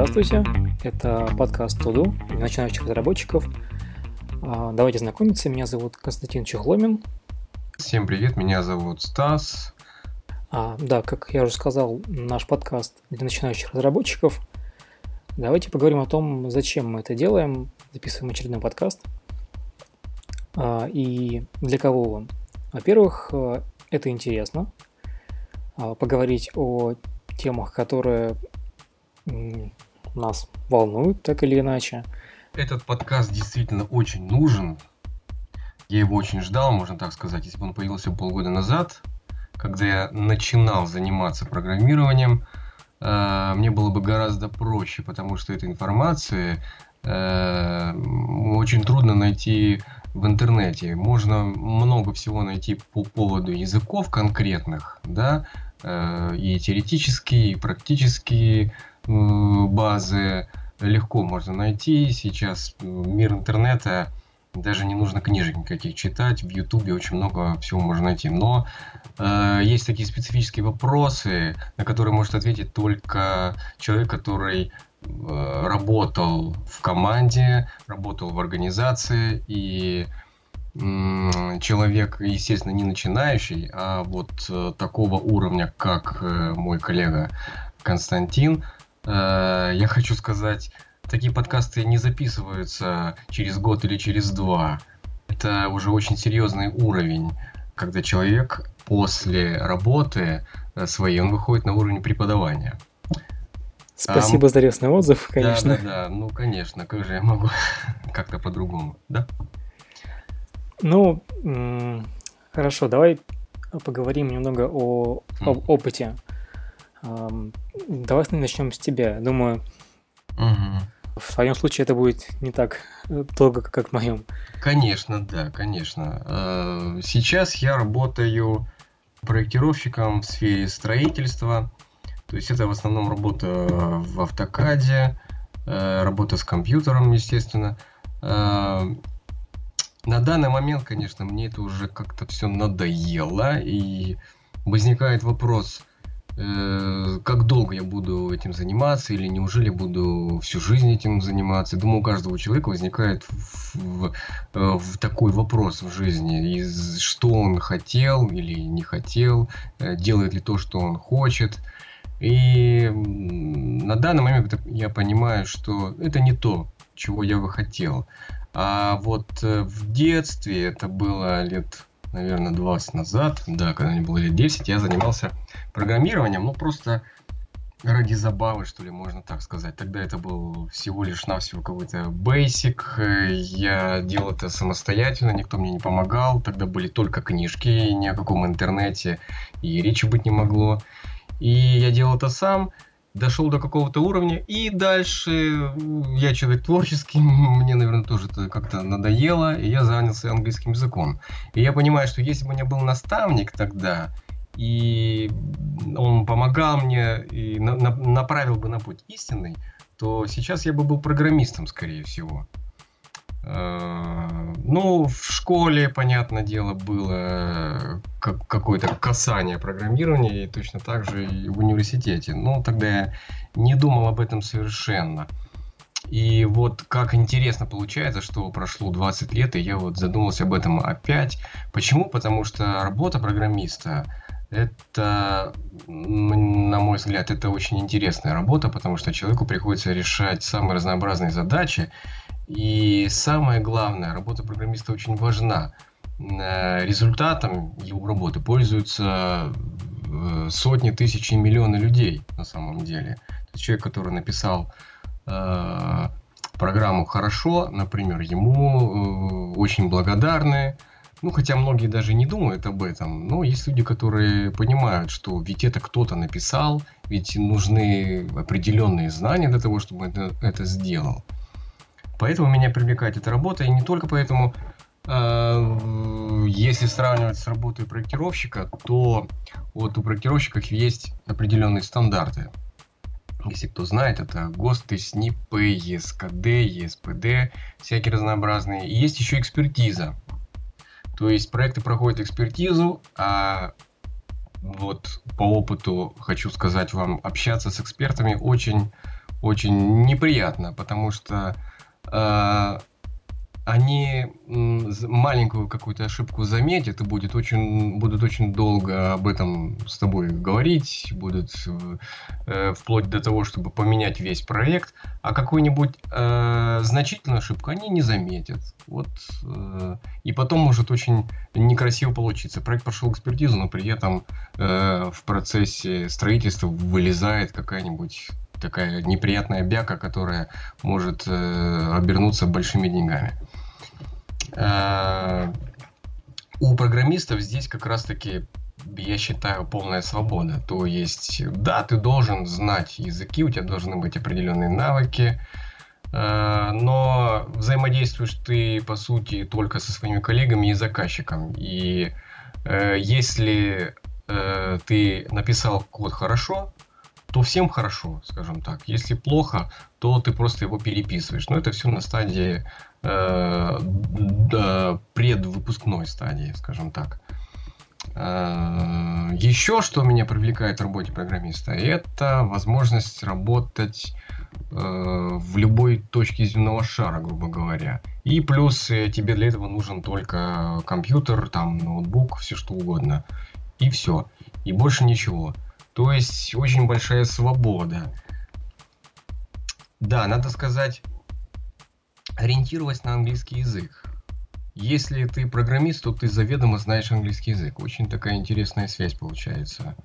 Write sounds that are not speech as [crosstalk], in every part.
Здравствуйте, это подкаст Туду для начинающих разработчиков. А, давайте знакомиться, меня зовут Константин Чехломин. Всем привет, меня зовут Стас. А, да, как я уже сказал, наш подкаст для начинающих разработчиков. Давайте поговорим о том, зачем мы это делаем, записываем очередной подкаст а, и для кого он. Во-первых, э, это интересно, а, поговорить о темах, которые нас волнуют так или иначе. Этот подкаст действительно очень нужен. Я его очень ждал, можно так сказать, если бы он появился полгода назад, когда я начинал заниматься программированием, э, мне было бы гораздо проще, потому что эта информация э, очень трудно найти в интернете. Можно много всего найти по поводу языков конкретных, да, э, и теоретические, и практические базы легко можно найти. Сейчас мир интернета, даже не нужно книжек никаких читать. В Ютубе очень много всего можно найти. Но э, есть такие специфические вопросы, на которые может ответить только человек, который э, работал в команде, работал в организации и человек, естественно, не начинающий, а вот э, такого уровня, как э, мой коллега Константин, Э, я хочу сказать, такие подкасты не записываются через год или через два. Это уже очень серьезный уровень, когда человек после работы э, своей, он выходит на уровень преподавания. Спасибо а, за лестный отзыв, конечно. Да, да, да, ну, конечно, как же я могу [laughs] как-то по-другому, да? Ну, хорошо, давай поговорим немного о, об опыте Давай начнем с тебя. Думаю, угу. в твоем случае это будет не так э, долго, как в моем. Конечно, да, конечно. Э, сейчас я работаю проектировщиком в сфере строительства. То есть это в основном работа в автокаде, э, работа с компьютером, естественно. На данный момент, конечно, мне это уже как-то все надоело, и возникает вопрос, Э, как долго я буду этим заниматься, или неужели буду всю жизнь этим заниматься. Думаю, у каждого человека возникает в, э, в такой вопрос в жизни, из, что он хотел или не хотел, э, делает ли то, что он хочет. И на данный момент я понимаю, что это не то, чего я бы хотел. А вот в детстве, это было лет наверное, 20 назад, да, когда мне было лет 10, я занимался программированием, ну, просто ради забавы, что ли, можно так сказать. Тогда это был всего лишь навсего какой-то basic, я делал это самостоятельно, никто мне не помогал, тогда были только книжки, ни о каком интернете и речи быть не могло. И я делал это сам, дошел до какого-то уровня, и дальше я человек творческий, [laughs] мне, наверное, тоже это как-то надоело, и я занялся английским языком. И я понимаю, что если бы у меня был наставник тогда, и он помогал мне и на, на, направил бы на путь истинный, то сейчас я бы был программистом, скорее всего. Э, ну, в школе, понятное дело, было какое-то касание программирования, и точно так же и в университете. Но тогда я не думал об этом совершенно. И вот как интересно получается, что прошло 20 лет, и я вот задумался об этом опять. Почему? Потому что работа программиста это, на мой взгляд, это очень интересная работа, потому что человеку приходится решать самые разнообразные задачи, и самое главное, работа программиста очень важна. Э, результатом его работы пользуются э, сотни тысяч миллионы людей на самом деле. Человек, который написал э, программу хорошо, например, ему очень благодарны. Ну, хотя многие даже не думают об этом, но есть люди, которые понимают, что ведь это кто-то написал, ведь нужны определенные знания для того, чтобы это, это сделал. Поэтому меня привлекает эта работа, и не только поэтому, э, если сравнивать с работой проектировщика, то вот у проектировщиков есть определенные стандарты. Если кто знает, это ГОСТы, СНИПы, ЕСКД, ЕСПД, всякие разнообразные. И есть еще экспертиза. То есть проекты проходят экспертизу, а вот по опыту хочу сказать вам, общаться с экспертами очень очень неприятно, потому что э, они маленькую какую-то ошибку заметят и будет очень, будут очень долго об этом с тобой говорить, будут э, вплоть до того, чтобы поменять весь проект, а какую-нибудь э, значительную ошибку они не заметят. Вот, э, и потом может очень некрасиво получиться. Проект прошел экспертизу, но при этом э, в процессе строительства вылезает какая-нибудь такая неприятная бяка, которая может э, обернуться большими деньгами. Э, у программистов здесь как раз-таки, я считаю, полная свобода. То есть, да, ты должен знать языки, у тебя должны быть определенные навыки, э, но взаимодействуешь ты, по сути, только со своими коллегами и заказчиком. И если ты написал код хорошо, то всем хорошо, скажем так. Если плохо, то ты просто его переписываешь. Но это все на стадии э, да, предвыпускной стадии, скажем так. Э, еще что меня привлекает в работе программиста, это возможность работать э, в любой точке земного шара, грубо говоря. И плюс э, тебе для этого нужен только компьютер, там ноутбук, все что угодно. И все. И больше ничего. То есть очень большая свобода. Да, надо сказать, ориентировать на английский язык. Если ты программист, то ты заведомо знаешь английский язык. Очень такая интересная связь получается.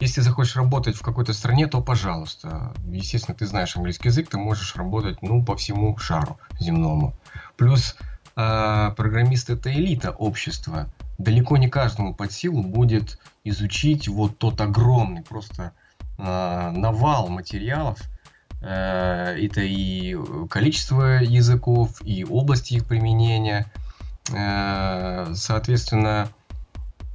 Если захочешь работать в какой-то стране, то пожалуйста. Естественно, ты знаешь английский язык, ты можешь работать ну, по всему шару земному. Плюс э, программист это элита общества. Далеко не каждому под силу будет изучить вот тот огромный просто э, навал материалов, Э, это и количество языков, и области их применения. Э, соответственно,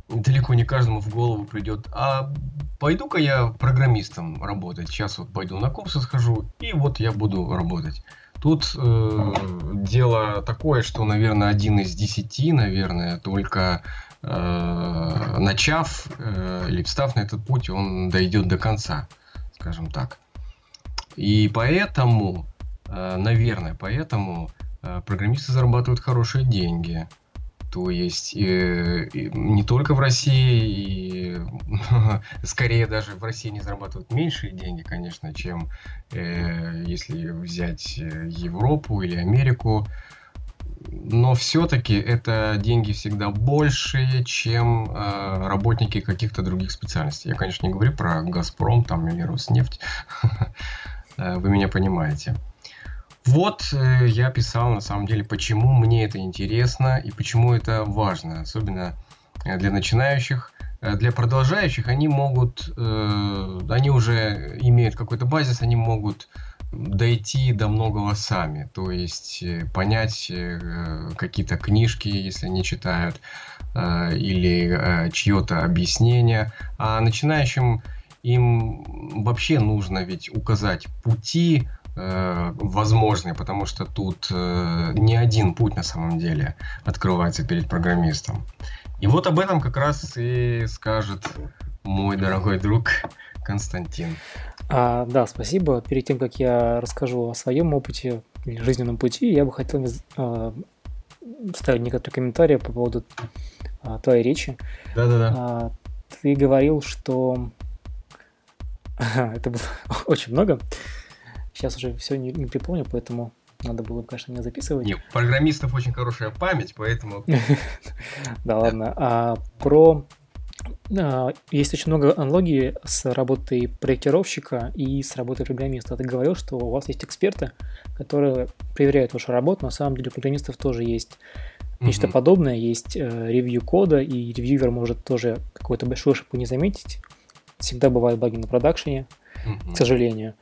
далеко не каждому в голову придет, а пойду-ка я программистом работать. Сейчас вот пойду на курсы схожу, и вот я буду работать. Тут э, дело такое, что, наверное, один из десяти, наверное, только э, начав э, или встав на этот путь, он дойдет до конца, скажем так. И поэтому, э, наверное, поэтому э, программисты зарабатывают хорошие деньги. То есть э, не только в России, и [laughs] скорее даже в России не зарабатывают меньшие деньги, конечно, чем э, если взять Европу или Америку. Но все-таки это деньги всегда больше, чем э, работники каких-то других специальностей. Я, конечно, не говорю про Газпром там или Роснефть. [laughs] Э, вы меня понимаете. Вот э, я писал на самом деле, почему мне это интересно и почему это важно, особенно э, для начинающих. Для продолжающих они могут, они уже имеют какой-то базис, они могут дойти до многого сами, то есть понять какие-то книжки, если они читают, или чье-то объяснение. А начинающим им вообще нужно ведь указать пути э, возможные, потому что тут э, не один путь на самом деле открывается перед программистом. И вот об этом как раз и скажет мой дорогой друг Константин. А, да, спасибо. Перед тем, как я расскажу о своем опыте или жизненном пути, я бы хотел э, вставить некоторые комментарии по поводу э, твоей речи. Да-да-да. А, ты говорил, что [laughs] Это было [laughs] очень много. Сейчас уже все не, не припомню, поэтому надо было, конечно, меня записывать. Нет, у программистов очень хорошая память, поэтому... [laughs] Да, ладно. А про... Есть очень много аналогий с работой проектировщика и с работой программиста. Ты говорил, что у вас есть эксперты, которые проверяют вашу работу. На самом деле у программистов тоже есть нечто подобное. Есть э, ревью кода, и ревьюер может тоже какую-то большую ошибку не заметить, Всегда бывают баги на продакшене, к сожалению.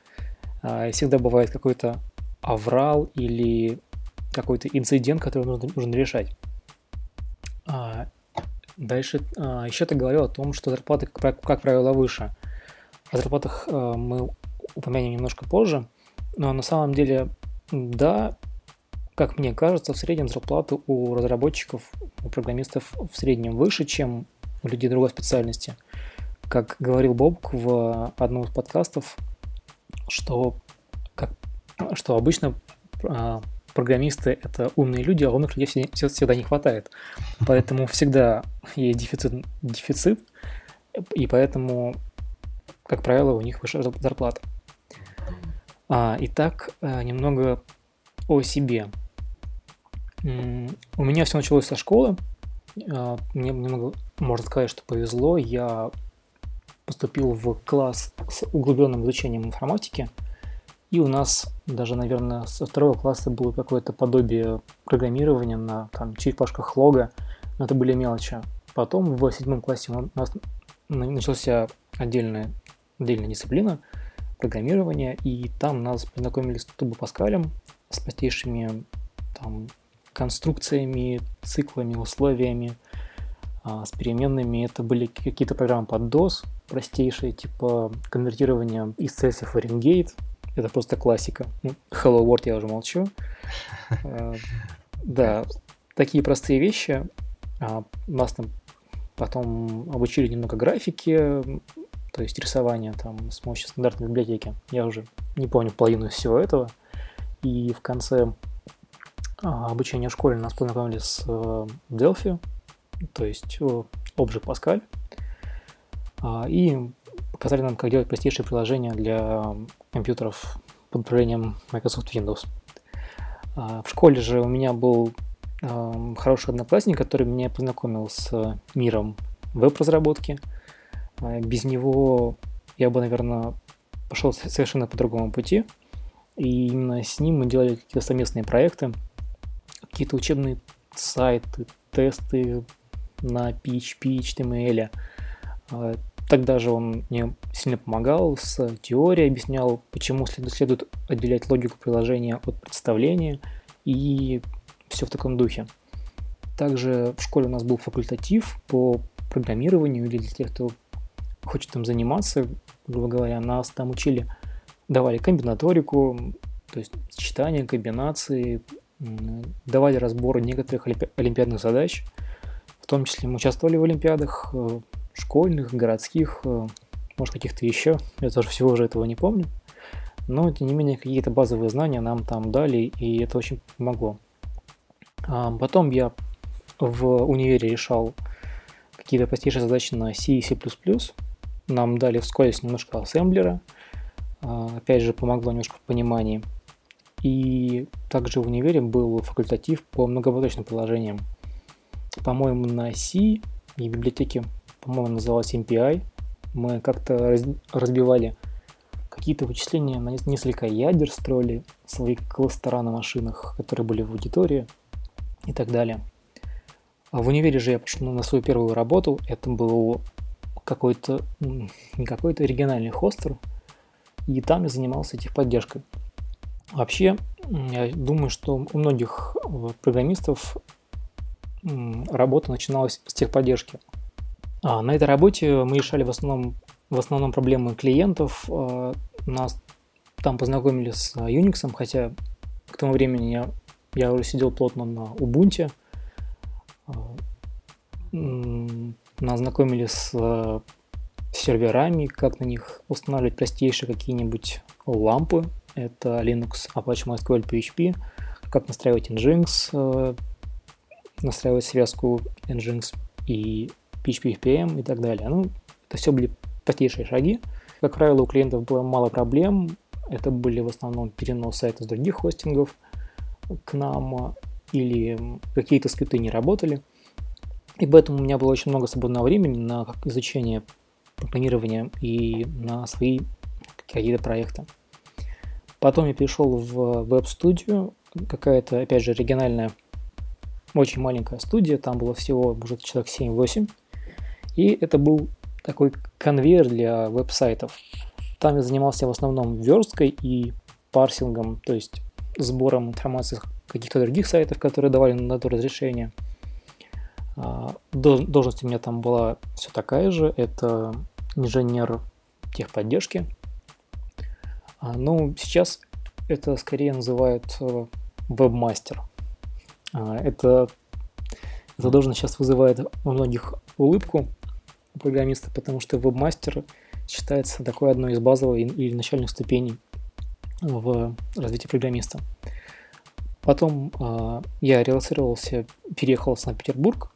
А, всегда бывает какой-то аврал или какой-то инцидент, который нужно, нужно решать. А, дальше а, еще ты говорил о том, что зарплаты, как, правило, выше. О зарплатах мы упомянем немножко позже, но на самом деле, да, как мне кажется, в среднем зарплаты у разработчиков, у программистов в среднем выше, чем у людей другой специальности. Как говорил Боб в одном из подкастов, что, что обычно а, программисты — это умные люди, а умных людей всегда не хватает. Поэтому всегда есть дефицит, дефицит и поэтому, как правило, у них выше зарплата. А, итак, э, немного о себе. У меня все началось со школы. А, мне немного, можно сказать, что повезло. Я поступил в класс с углубленным изучением информатики. И у нас даже, наверное, со второго класса было какое-то подобие программирования на там, черепашках лога, но это были мелочи. Потом в седьмом классе у нас начался отдельная, отдельная дисциплина программирования, и там нас познакомили с Тубо Паскалем, с простейшими там, конструкциями, циклами, условиями, а, с переменными. Это были какие-то программы под DOS, простейшие, типа конвертирования из CSS в Fahrenheit. Это просто классика. Ну, Hello World я уже молчу. А, да, такие простые вещи. А, нас там потом обучили немного графики, то есть рисования там с помощью стандартной библиотеки. Я уже не помню половину всего этого. И в конце обучения в школе нас познакомили с э, Delphi, то есть Object Pascal. А, и показали нам, как делать простейшие приложения для компьютеров под управлением Microsoft Windows. А, в школе же у меня был хороший одноклассник, который меня познакомил с миром веб-разработки. А, без него я бы, наверное, пошел совершенно по другому пути. И именно с ним мы делали какие-то совместные проекты, какие-то учебные сайты, тесты на PHP, HTML. А, тогда же он мне сильно помогал с теорией, объяснял, почему следует отделять логику приложения от представления и все в таком духе. Также в школе у нас был факультатив по программированию или для тех, кто хочет там заниматься, грубо говоря, нас там учили, давали комбинаторику, то есть сочетание, комбинации, давали разбор некоторых олимпиадных задач, в том числе мы участвовали в олимпиадах э, школьных, городских, э, может каких-то еще, я тоже всего уже этого не помню, но тем не менее какие-то базовые знания нам там дали, и это очень помогло. А потом я в универе решал какие-то простейшие задачи на C и C++. Нам дали вскользь немножко ассемблера. А, опять же, помогло немножко в понимании. И также в универе был факультатив по многопоточным приложениям. По-моему, на C и библиотеке, по-моему, называлась MPI. Мы как-то разбивали какие-то вычисления на несколько ядер, строили свои кластера на машинах, которые были в аудитории и так далее. А в универе же я пошел на свою первую работу. Это был какой-то какой-то региональный хостер, и там я занимался техподдержкой. Вообще, я думаю, что у многих программистов работа начиналась с техподдержки. А на этой работе мы решали в основном, в основном проблемы клиентов. А, нас там познакомили с Unix, хотя к тому времени я я уже сидел плотно на Ubuntu. А, нас знакомили с серверами, как на них устанавливать простейшие какие-нибудь лампы. Это Linux, Apache MySQL, PHP. Как настраивать Nginx, настраивать связку Nginx и PHP FPM и так далее. Ну, это все были простейшие шаги. Как правило, у клиентов было мало проблем. Это были в основном перенос сайта с других хостингов – к нам или какие-то скрипты не работали. И поэтому у меня было очень много свободного времени на изучение программирования и на свои какие-то проекты. Потом я перешел в веб-студию, какая-то, опять же, региональная, очень маленькая студия, там было всего, может, человек 7-8. И это был такой конвейер для веб-сайтов. Там я занимался в основном версткой и парсингом, то есть сбором информации с каких-то других сайтов, которые давали на то разрешение. А, должность у меня там была все такая же, это инженер техподдержки. А, ну, сейчас это скорее называют э, вебмастер. А, это, должность сейчас вызывает у многих улыбку программиста, потому что вебмастер считается такой одной из базовых или начальных ступеней в развитии программиста. Потом э, я релацировался, переехал в Санкт-Петербург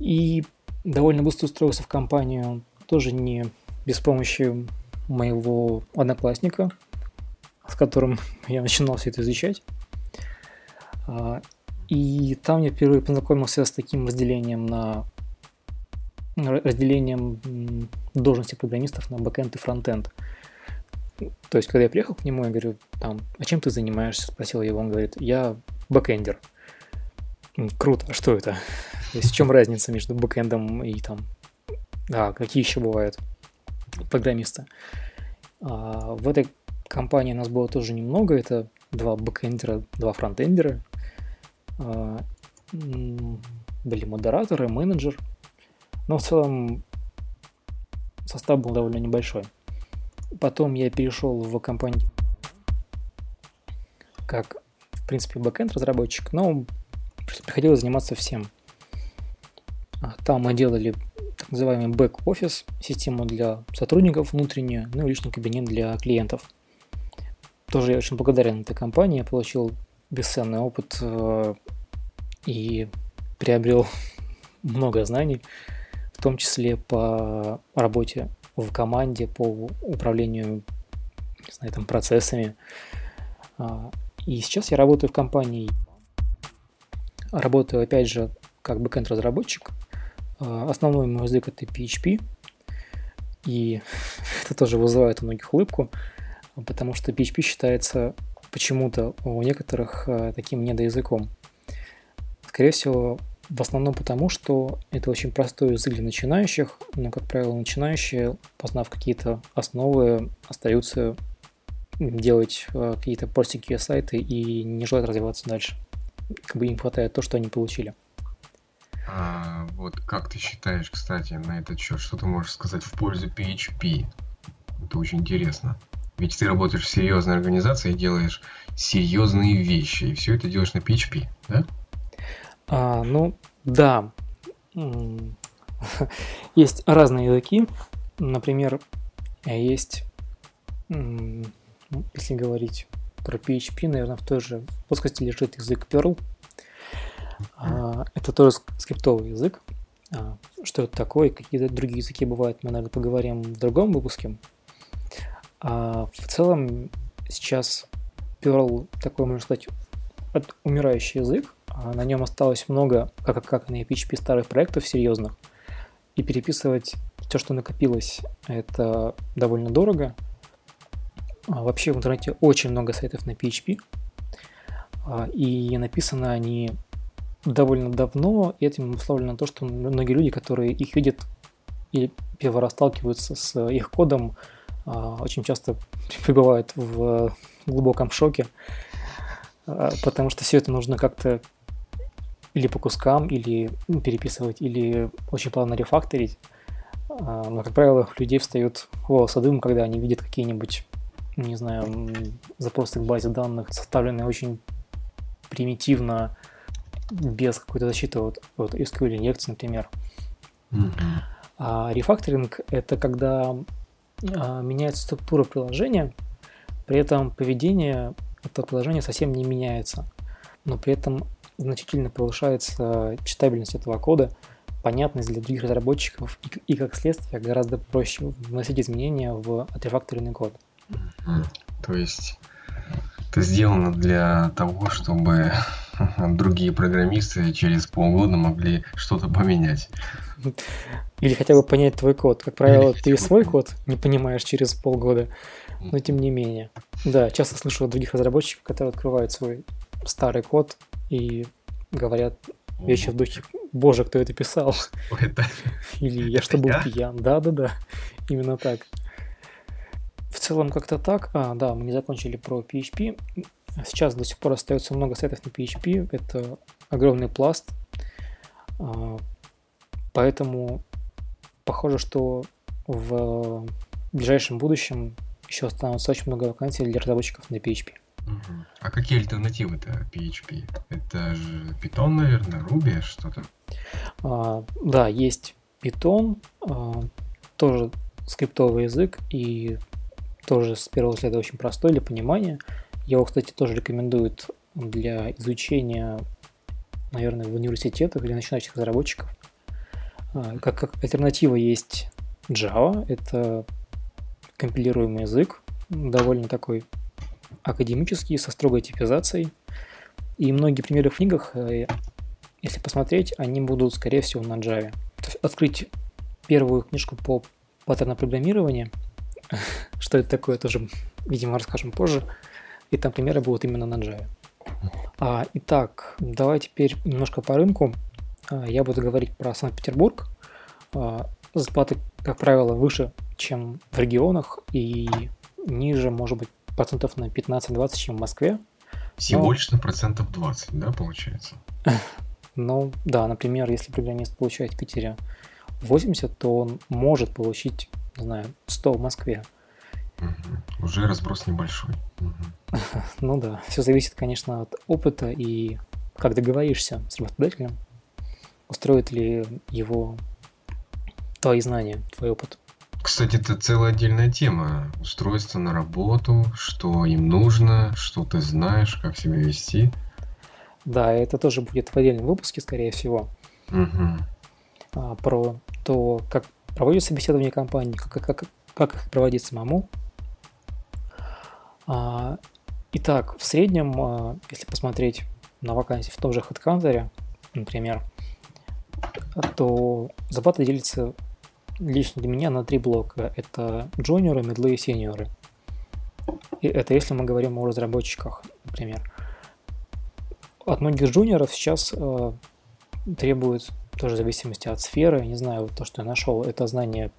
и довольно быстро устроился в компанию, тоже не без помощи моего одноклассника, с которым [laughs] я начинал все это изучать. А, и там я впервые познакомился с таким разделением на разделением должности программистов на backend и frontend. То есть, когда я приехал к нему, я говорю, там, а чем ты занимаешься? Спросил его, он говорит, я бэкэндер. Круто, а что это? То есть, в чем разница между backend ом и там, а, какие еще бывают программисты? А, в этой компании нас было тоже немного, это два бэкэндера, два фронтендера, а, были модераторы, менеджер, но в целом состав был довольно небольшой. Потом я перешел в компанию как, в принципе, backend разработчик, но приходилось заниматься всем. А, там мы делали так называемый back office, систему для сотрудников внутреннюю, ну и личный кабинет для клиентов. Тоже я очень благодарен этой компании, я получил бесценный опыт э, и приобрел [laughs] много знаний, в том числе по работе в команде по управлению не знаю, там, процессами. А, и сейчас я работаю в компании. Работаю, опять же, как бэкэнд-разработчик. А, основной мой язык это PHP. И [laughs] это тоже вызывает у многих улыбку, потому что PHP считается почему-то у некоторых а, таким недоязыком. Скорее всего, в основном потому, что это очень простой язык для начинающих, но, как правило, начинающие, познав какие-то основы, остаются делать э, какие-то простенькие сайты и не желают развиваться дальше. Как бы им хватает то, что они получили. А, вот как ты считаешь, кстати, на этот счет, что ты можешь сказать в пользу PHP? Это очень интересно. Ведь ты работаешь в серьезной организации и делаешь серьезные вещи, и все это делаешь на PHP, да? А, ну, да. [laughs] Есть разные языки. Например, есть, если говорить про PHP, наверное, в той же плоскости лежит язык Perl. А, это тоже скриптовый язык. А, что это такое, какие другие языки бывают, мы, наверное, поговорим в другом выпуске. В целом, сейчас Perl такой, можно сказать, умирающий язык, а на нем осталось много, как, как на PHP, старых проектов серьезных. И переписывать все, что накопилось, это довольно дорого. А вообще в интернете очень много сайтов на PHP. А, и написаны они довольно давно, и этим условлено то, что многие люди, которые их видят или первый раз сталкиваются с их кодом, очень часто [laughs] пребывают в глубоком шоке, потому что все это нужно как-то или по кускам, или ну, переписывать, или очень плавно рефакторить. А, но, как правило, у людей встают волосы дым, когда они видят какие-нибудь, не знаю, запросы к базе данных, составленные очень примитивно, без какой-то защиты от, от SQL инъекции, например. Mm-hmm. А рефакторинг — это когда а, меняется структура приложения, при этом поведение этого приложения совсем не меняется, но при этом значительно повышается читабельность этого кода, понятность для других разработчиков и, и как следствие гораздо проще вносить изменения в отрефакторенный код. То есть это сделано для того, чтобы [laughs] другие программисты через полгода могли что-то поменять. Или хотя бы понять твой код. Как правило, Или ты свой код не понимаешь через полгода, но тем не менее. Да, часто слышу от других разработчиков, которые открывают свой старый код и говорят вещи в духе «Боже, кто это писал?» Или «Я что, был пьян?» Да-да-да, именно так. В целом как-то так. А, да, мы не закончили про PHP. Сейчас до сих пор остается много сайтов на PHP. Это огромный пласт. А, поэтому похоже, что в ближайшем будущем еще останутся очень много вакансий для разработчиков на PHP. А какие альтернативы-то PHP? Это же Python, наверное, Ruby, что-то? А, да, есть Python, а, тоже скриптовый язык, и тоже с первого взгляда очень простой для понимания. Его, кстати, тоже рекомендуют для изучения, наверное, в университетах для начинающих разработчиков. А, как, как альтернатива есть Java, это компилируемый язык, довольно такой академический, со строгой типизацией. И многие примеры в книгах, э, если посмотреть, они будут, скорее всего, на Java. То есть открыть первую книжку по паттернам программирования, [laughs] что это такое, тоже, видимо, расскажем позже, и там примеры будут именно на Java. А, итак, давай теперь немножко по рынку. А, я буду говорить про Санкт-Петербург. А, зарплаты, как правило, выше, чем в регионах, и ниже, может быть, процентов на 15-20, чем в Москве. Всего Но... лишь на процентов 20, да, получается? [laughs] Ну, да, например, если программист получает в Питере 80, то он может получить, не знаю, 100 в Москве. Угу. Уже разброс небольшой. Угу. [laughs] Ну да, все зависит, конечно, от опыта и как договоришься с работодателем, устроит ли его твои знания, твой опыт. Кстати, это целая отдельная тема. Устройство на работу, что им нужно, что ты знаешь, как себя вести. Да, это тоже будет в отдельном выпуске, скорее всего. Угу. А, про то, как проводить собеседование компании, как, как, как их проводить самому. А, итак, в среднем, а, если посмотреть на вакансии в том же HeadHunter, например, то зарплата делится лично для меня на три блока. Это джуниоры, медлы и сеньоры. И это если мы говорим о разработчиках, например. От многих джуниоров сейчас э, требуют, тоже в зависимости от сферы, не знаю, то, что я нашел, это знание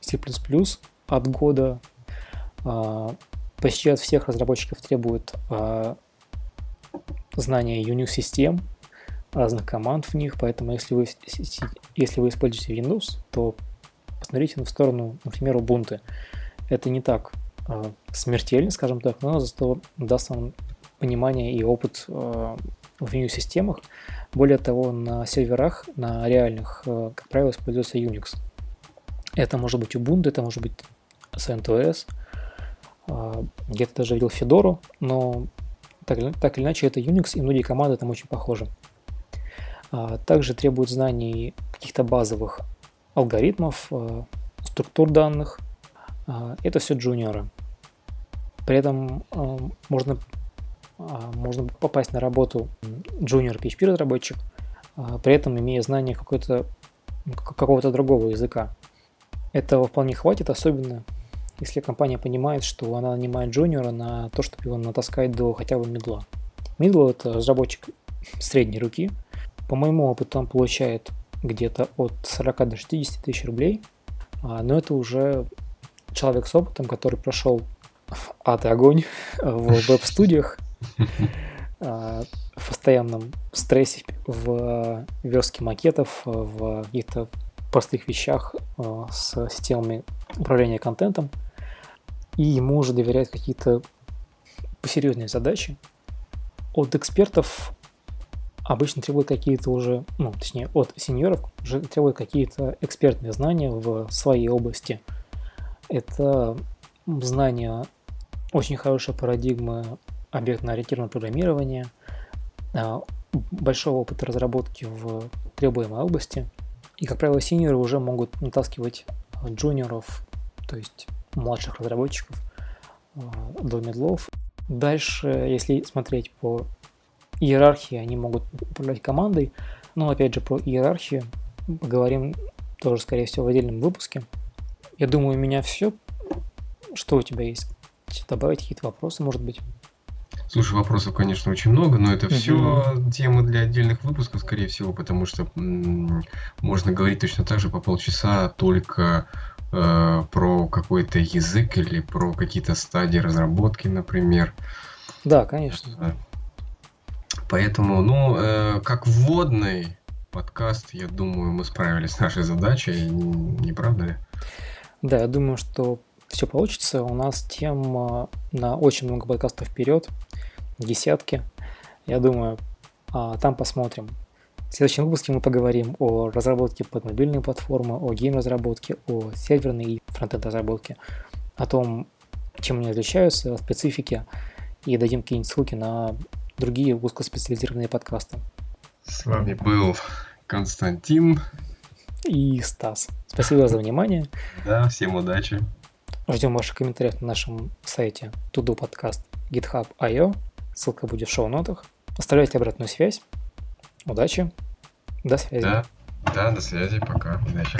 C++ от года. Э, почти от всех разработчиков требуют э, знания Unix-систем, разных команд в них, поэтому если вы, если вы используете Windows, то посмотрите в сторону, например, Ubuntu. Это не так э, смертельно, скажем так, но зато даст вам понимание и опыт э, в Unix-системах. Более того, на серверах, на реальных, э, как правило, используется Unix. Это может быть Ubuntu, это может быть CentOS, э, где-то даже видел Fedora, но так, так или иначе это Unix, и многие команды там очень похожи. Также требуют знаний каких-то базовых алгоритмов, э, структур данных. А, это все джуниоры. При этом э, можно, можно попасть на работу джуниор PHP разработчик, при этом имея знание какой-то, какого-то другого языка. Этого вполне хватит, особенно если компания понимает, что она нанимает джуниора на то, чтобы его натаскать до хотя бы медла. Мидл это разработчик средней руки. По моему опыту он получает где-то от 40 до 60 тысяч рублей. А, но это уже человек с опытом, который прошел ад и огонь в веб-студиях, а, в постоянном стрессе, в верстке макетов, в каких-то простых вещах а, с системами управления контентом. И ему уже доверяют какие-то посерьезнее задачи. От экспертов обычно требуют какие-то уже, ну, точнее, от сеньоров уже требуют какие-то экспертные знания в своей области. Это знание очень хорошей парадигмы объектно-ориентированного программирования, а, большого опыта разработки в требуемой области. И, как правило, сеньоры уже могут натаскивать джуниоров, то есть младших разработчиков а, до медлов. Дальше, если смотреть по иерархии, они могут управлять командой. Но опять же про иерархию поговорим тоже, скорее всего, в отдельном выпуске. Я думаю, у меня все. Что у тебя есть? Добавить какие-то вопросы, может быть? Слушай, вопросов, конечно, очень много, но это все темы для отдельных выпусков, скорее всего, потому что м- можно говорить точно так же по полчаса только э, про какой-то язык или про какие-то стадии разработки, например. Да, конечно. Поэтому, ну, э, как вводный подкаст, я думаю, мы справились с нашей задачей, не правда ли? Да, я думаю, что все получится. У нас тем на очень много подкастов вперед, десятки. Я думаю, а, там посмотрим. В следующем выпуске мы поговорим о разработке под мобильные платформы, о гейм-разработке, о серверной и фронтенд разработке, о том, чем они отличаются, специфики, и дадим какие-нибудь ссылки на другие узкоспециализированные подкасты. С вами был Константин и Стас. Спасибо за внимание. Да, всем удачи. Ждем ваших комментариев на нашем сайте Туду подкаст github.io. Ссылка будет в шоу-нотах. Оставляйте обратную связь. Удачи. До связи. Да, да до связи. Пока. Удачи.